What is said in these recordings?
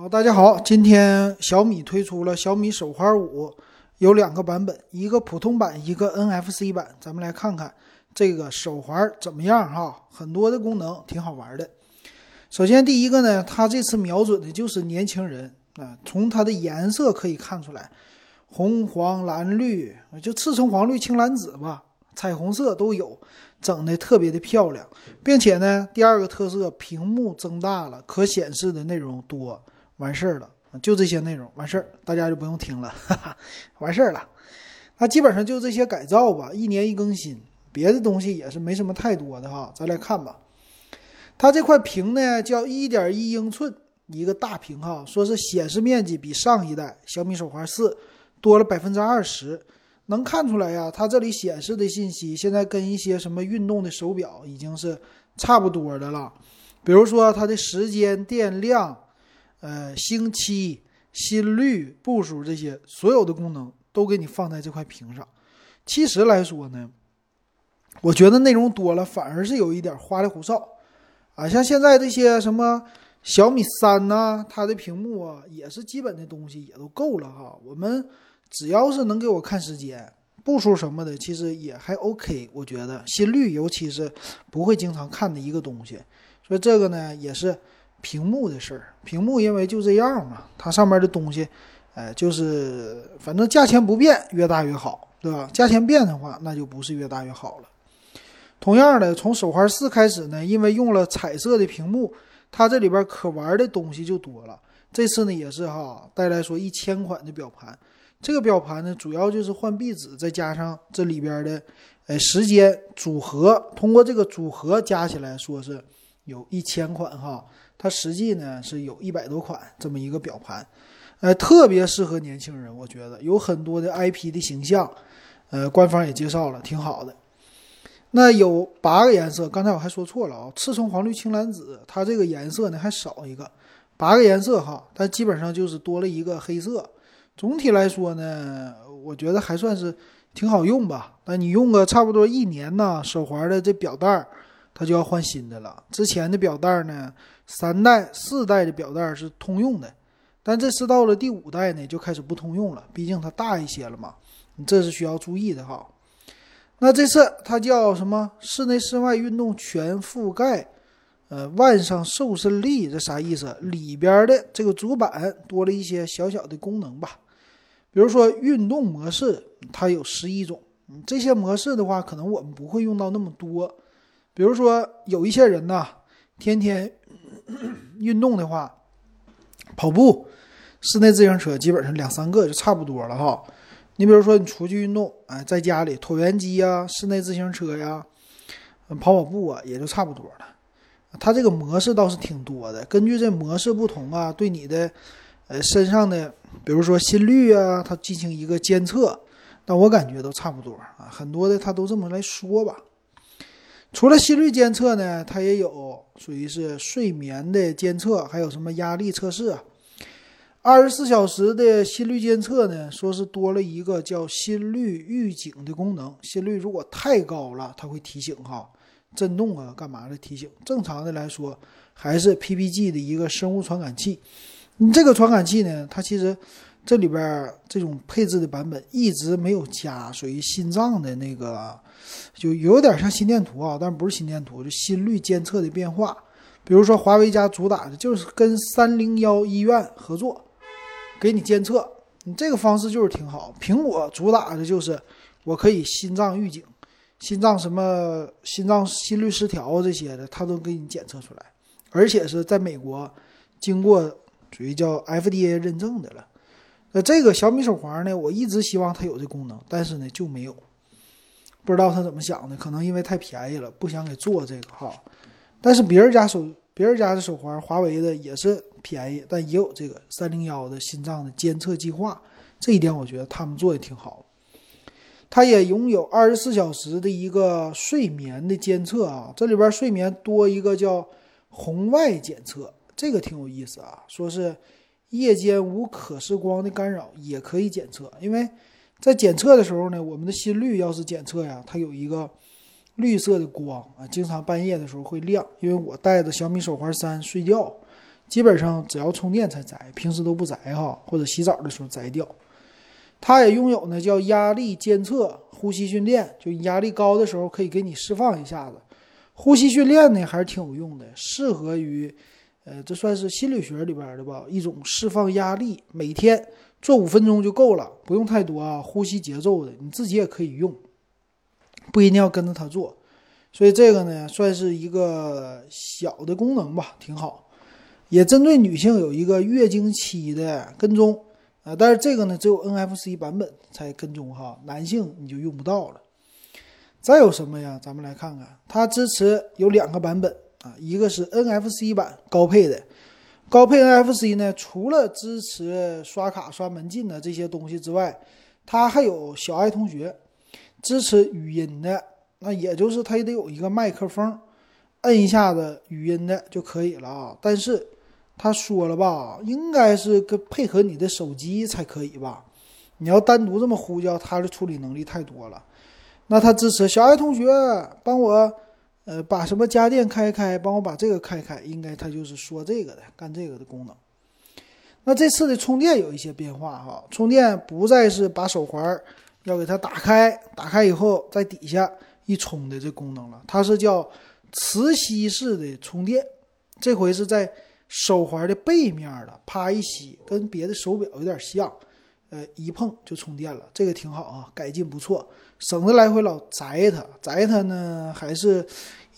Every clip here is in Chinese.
好，大家好，今天小米推出了小米手环五，有两个版本，一个普通版，一个 NFC 版。咱们来看看这个手环怎么样哈，很多的功能挺好玩的。首先第一个呢，它这次瞄准的就是年轻人啊，从它的颜色可以看出来，红、黄、蓝、绿，就赤橙黄绿青蓝紫吧，彩虹色都有，整的特别的漂亮，并且呢，第二个特色，屏幕增大了，可显示的内容多。完事儿了，就这些内容完事儿，大家就不用听了，哈哈，完事儿了。那基本上就这些改造吧，一年一更新，别的东西也是没什么太多的哈。咱来看吧，它这块屏呢叫一点一英寸，一个大屏哈，说是显示面积比上一代小米手环四多了百分之二十，能看出来呀。它这里显示的信息现在跟一些什么运动的手表已经是差不多的了，比如说它的时间、电量。呃，星期、心率、步数这些所有的功能都给你放在这块屏上。其实来说呢，我觉得内容多了反而是有一点花里胡哨啊。像现在这些什么小米三呐，它的屏幕啊也是基本的东西也都够了哈。我们只要是能给我看时间、步数什么的，其实也还 OK。我觉得心率尤其是不会经常看的一个东西，所以这个呢也是。屏幕的事儿，屏幕因为就这样嘛，它上面的东西，哎，就是反正价钱不变，越大越好，对吧？价钱变的话，那就不是越大越好了。同样的，从手环四开始呢，因为用了彩色的屏幕，它这里边可玩的东西就多了。这次呢也是哈，带来说一千款的表盘，这个表盘呢主要就是换壁纸，再加上这里边的，哎，时间组合，通过这个组合加起来说是有一千款哈。它实际呢是有一百多款这么一个表盘，呃，特别适合年轻人，我觉得有很多的 IP 的形象，呃，官方也介绍了，挺好的。那有八个颜色，刚才我还说错了啊，赤橙黄绿青蓝紫，它这个颜色呢还少一个，八个颜色哈，但基本上就是多了一个黑色。总体来说呢，我觉得还算是挺好用吧。那你用个差不多一年呢，手环的这表带儿。它就要换新的了。之前的表带呢，三代、四代的表带是通用的，但这次到了第五代呢，就开始不通用了。毕竟它大一些了嘛，你这是需要注意的哈。那这次它叫什么？室内室外运动全覆盖，呃，腕上瘦身力，这啥意思？里边的这个主板多了一些小小的功能吧，比如说运动模式，它有十一种。这些模式的话，可能我们不会用到那么多。比如说，有一些人呐，天天 运动的话，跑步、室内自行车基本上两三个就差不多了哈。你比如说，你出去运动，哎，在家里椭圆机呀、室内自行车呀、跑跑步啊，也就差不多了。它这个模式倒是挺多的，根据这模式不同啊，对你的呃身上的，比如说心率啊，它进行一个监测。但我感觉都差不多啊，很多的它都这么来说吧。除了心率监测呢，它也有属于是睡眠的监测，还有什么压力测试啊？二十四小时的心率监测呢，说是多了一个叫心率预警的功能。心率如果太高了，它会提醒哈，震动啊，干嘛的提醒？正常的来说，还是 PPG 的一个生物传感器。你这个传感器呢，它其实。这里边这种配置的版本一直没有加，属于心脏的那个，就有点像心电图啊，但不是心电图，就心率监测的变化。比如说华为家主打的就是跟三零幺医院合作，给你监测，你这个方式就是挺好。苹果主打的就是我可以心脏预警，心脏什么心脏心率失调这些的，它都给你检测出来，而且是在美国经过属于叫 FDA 认证的了。那这个小米手环呢？我一直希望它有这功能，但是呢就没有，不知道他怎么想的，可能因为太便宜了，不想给做这个哈。但是别人家手，别人家的手环，华为的也是便宜，但也有这个三零幺的心脏的监测计划，这一点我觉得他们做的挺好。它也拥有二十四小时的一个睡眠的监测啊，这里边睡眠多一个叫红外检测，这个挺有意思啊，说是。夜间无可视光的干扰也可以检测，因为在检测的时候呢，我们的心率要是检测呀，它有一个绿色的光啊，经常半夜的时候会亮。因为我带着小米手环三睡觉，基本上只要充电才摘，平时都不摘哈，或者洗澡的时候摘掉。它也拥有呢叫压力监测、呼吸训练，就压力高的时候可以给你释放一下子。呼吸训练呢还是挺有用的，适合于，呃，这算是心理学里边的吧，一种释放压力，每天做五分钟就够了，不用太多啊。呼吸节奏的，你自己也可以用，不一定要跟着它做。所以这个呢算是一个小的功能吧，挺好。也针对女性有一个月经期的跟踪啊，但是这个呢只有 NFC 版本才跟踪哈，男性你就用不到了。再有什么呀？咱们来看看，它支持有两个版本啊，一个是 NFC 版高配的，高配 NFC 呢，除了支持刷卡、刷门禁的这些东西之外，它还有小爱同学，支持语音的，那也就是它也得有一个麦克风，摁一下子语音的就可以了啊。但是他说了吧，应该是跟配合你的手机才可以吧？你要单独这么呼叫，它的处理能力太多了。那它支持小爱同学帮我，呃，把什么家电开开，帮我把这个开开，应该它就是说这个的，干这个的功能。那这次的充电有一些变化哈，充电不再是把手环要给它打开，打开以后在底下一充的这功能了，它是叫磁吸式的充电，这回是在手环的背面的，啪一吸，跟别的手表有点像。呃，一碰就充电了，这个挺好啊，改进不错，省得来回老摘它，摘它呢还是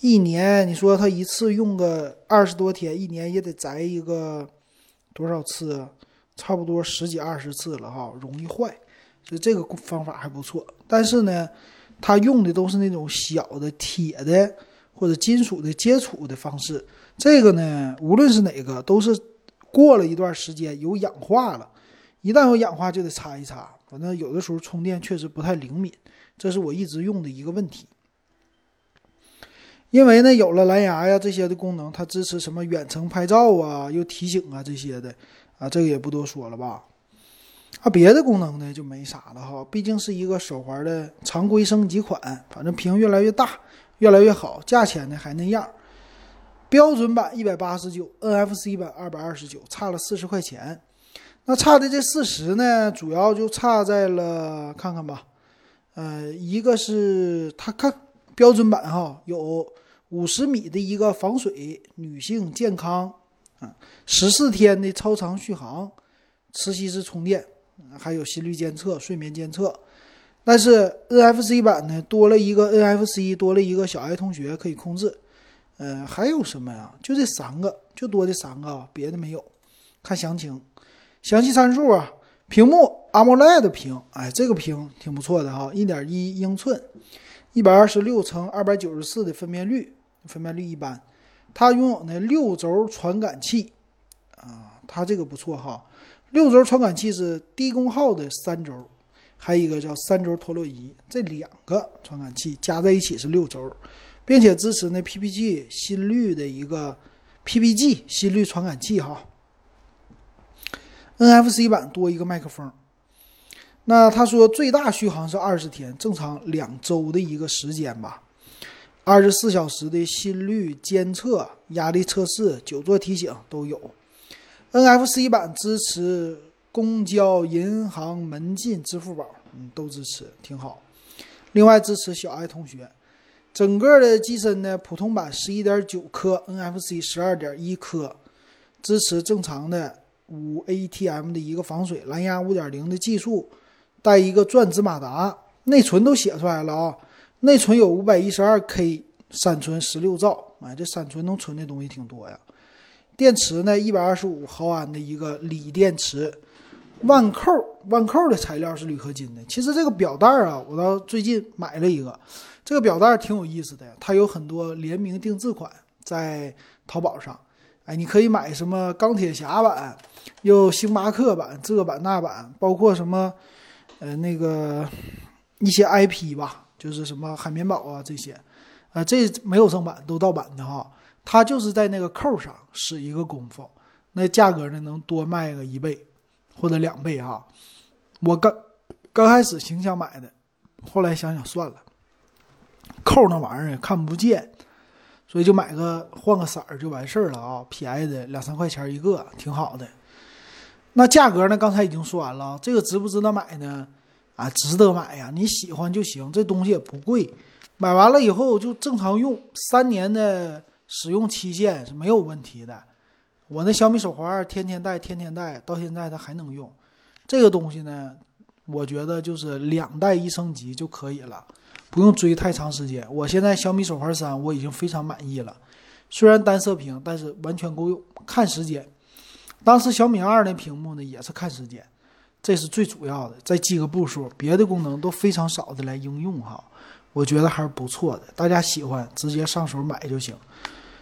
一年，你说它一次用个二十多天，一年也得摘一个多少次？差不多十几二十次了哈，容易坏，所以这个方法还不错。但是呢，它用的都是那种小的铁的或者金属的接触的方式，这个呢，无论是哪个，都是过了一段时间有氧化了。一旦有氧化就得擦一擦，反正有的时候充电确实不太灵敏，这是我一直用的一个问题。因为呢，有了蓝牙呀这些的功能，它支持什么远程拍照啊，又提醒啊这些的啊，这个也不多说了吧。啊，别的功能呢就没啥了哈，毕竟是一个手环的常规升级款，反正屏越来越大，越来越好，价钱呢还那样。标准版一百八十九，NFC 版二百二十九，差了四十块钱。那差的这四十呢，主要就差在了看看吧，呃，一个是它看标准版哈，有五十米的一个防水，女性健康啊，十四天的超长续航，磁吸式充电，还有心率监测、睡眠监测。但是 NFC 版呢，多了一个 NFC，多了一个小爱同学可以控制。呃，还有什么呀？就这三个，就多这三个，别的没有。看详情。详细参数啊，屏幕 AMOLED 屏，哎，这个屏挺不错的哈，一点一英寸，一百二十六乘二百九十四的分辨率，分辨率一般。它拥有呢六轴传感器，啊，它这个不错哈。六轴传感器是低功耗的三轴，还有一个叫三轴陀螺仪，这两个传感器加在一起是六轴，并且支持呢 PPG 心率的一个 PPG 心率传感器哈。NFC 版多一个麦克风，那他说最大续航是二十天，正常两周的一个时间吧。二十四小时的心率监测、压力测试、久坐提醒都有。NFC 版支持公交、银行、门禁、支付宝，嗯，都支持，挺好。另外支持小爱同学，整个的机身呢，普通版十一点九颗，NFC 十二点一颗，支持正常的。五 ATM 的一个防水，蓝牙五点零的技术，带一个转子马达，内存都写出来了啊，内存有五百一十二 K，闪存十六兆，哎，这闪存能存的东西挺多呀。电池呢，一百二十五毫安的一个锂电池，万扣万扣的材料是铝合金的。其实这个表带啊，我到最近买了一个，这个表带挺有意思的，它有很多联名定制款在淘宝上。哎，你可以买什么钢铁侠版，又星巴克版，这版那版，包括什么，呃，那个一些 IP 吧，就是什么海绵宝啊这些，啊，这没有正版，都盗版的哈。它就是在那个扣上使一个功夫，那价格呢能多卖个一倍或者两倍哈。我刚刚开始挺想买的，后来想想算了，扣那玩意儿看不见。所以就买个换个色儿就完事儿了啊，便宜的两三块钱一个，挺好的。那价格呢？刚才已经说完了，这个值不值得买呢？啊，值得买呀！你喜欢就行，这东西也不贵，买完了以后就正常用，三年的使用期限是没有问题的。我那小米手环天天戴，天天戴，到现在它还能用。这个东西呢，我觉得就是两代一升级就可以了，不用追太长时间。我现在小米手环三我已经非常满意了，虽然单色屏，但是完全够用，看时间。当时小米二那屏幕呢也是看时间。这是最主要的，再记个步数，别的功能都非常少的来应用哈，我觉得还是不错的，大家喜欢直接上手买就行。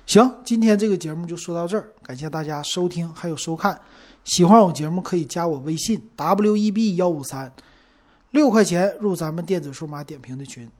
行，今天这个节目就说到这儿，感谢大家收听还有收看，喜欢我节目可以加我微信 w e b 幺五三，六块钱入咱们电子数码点评的群。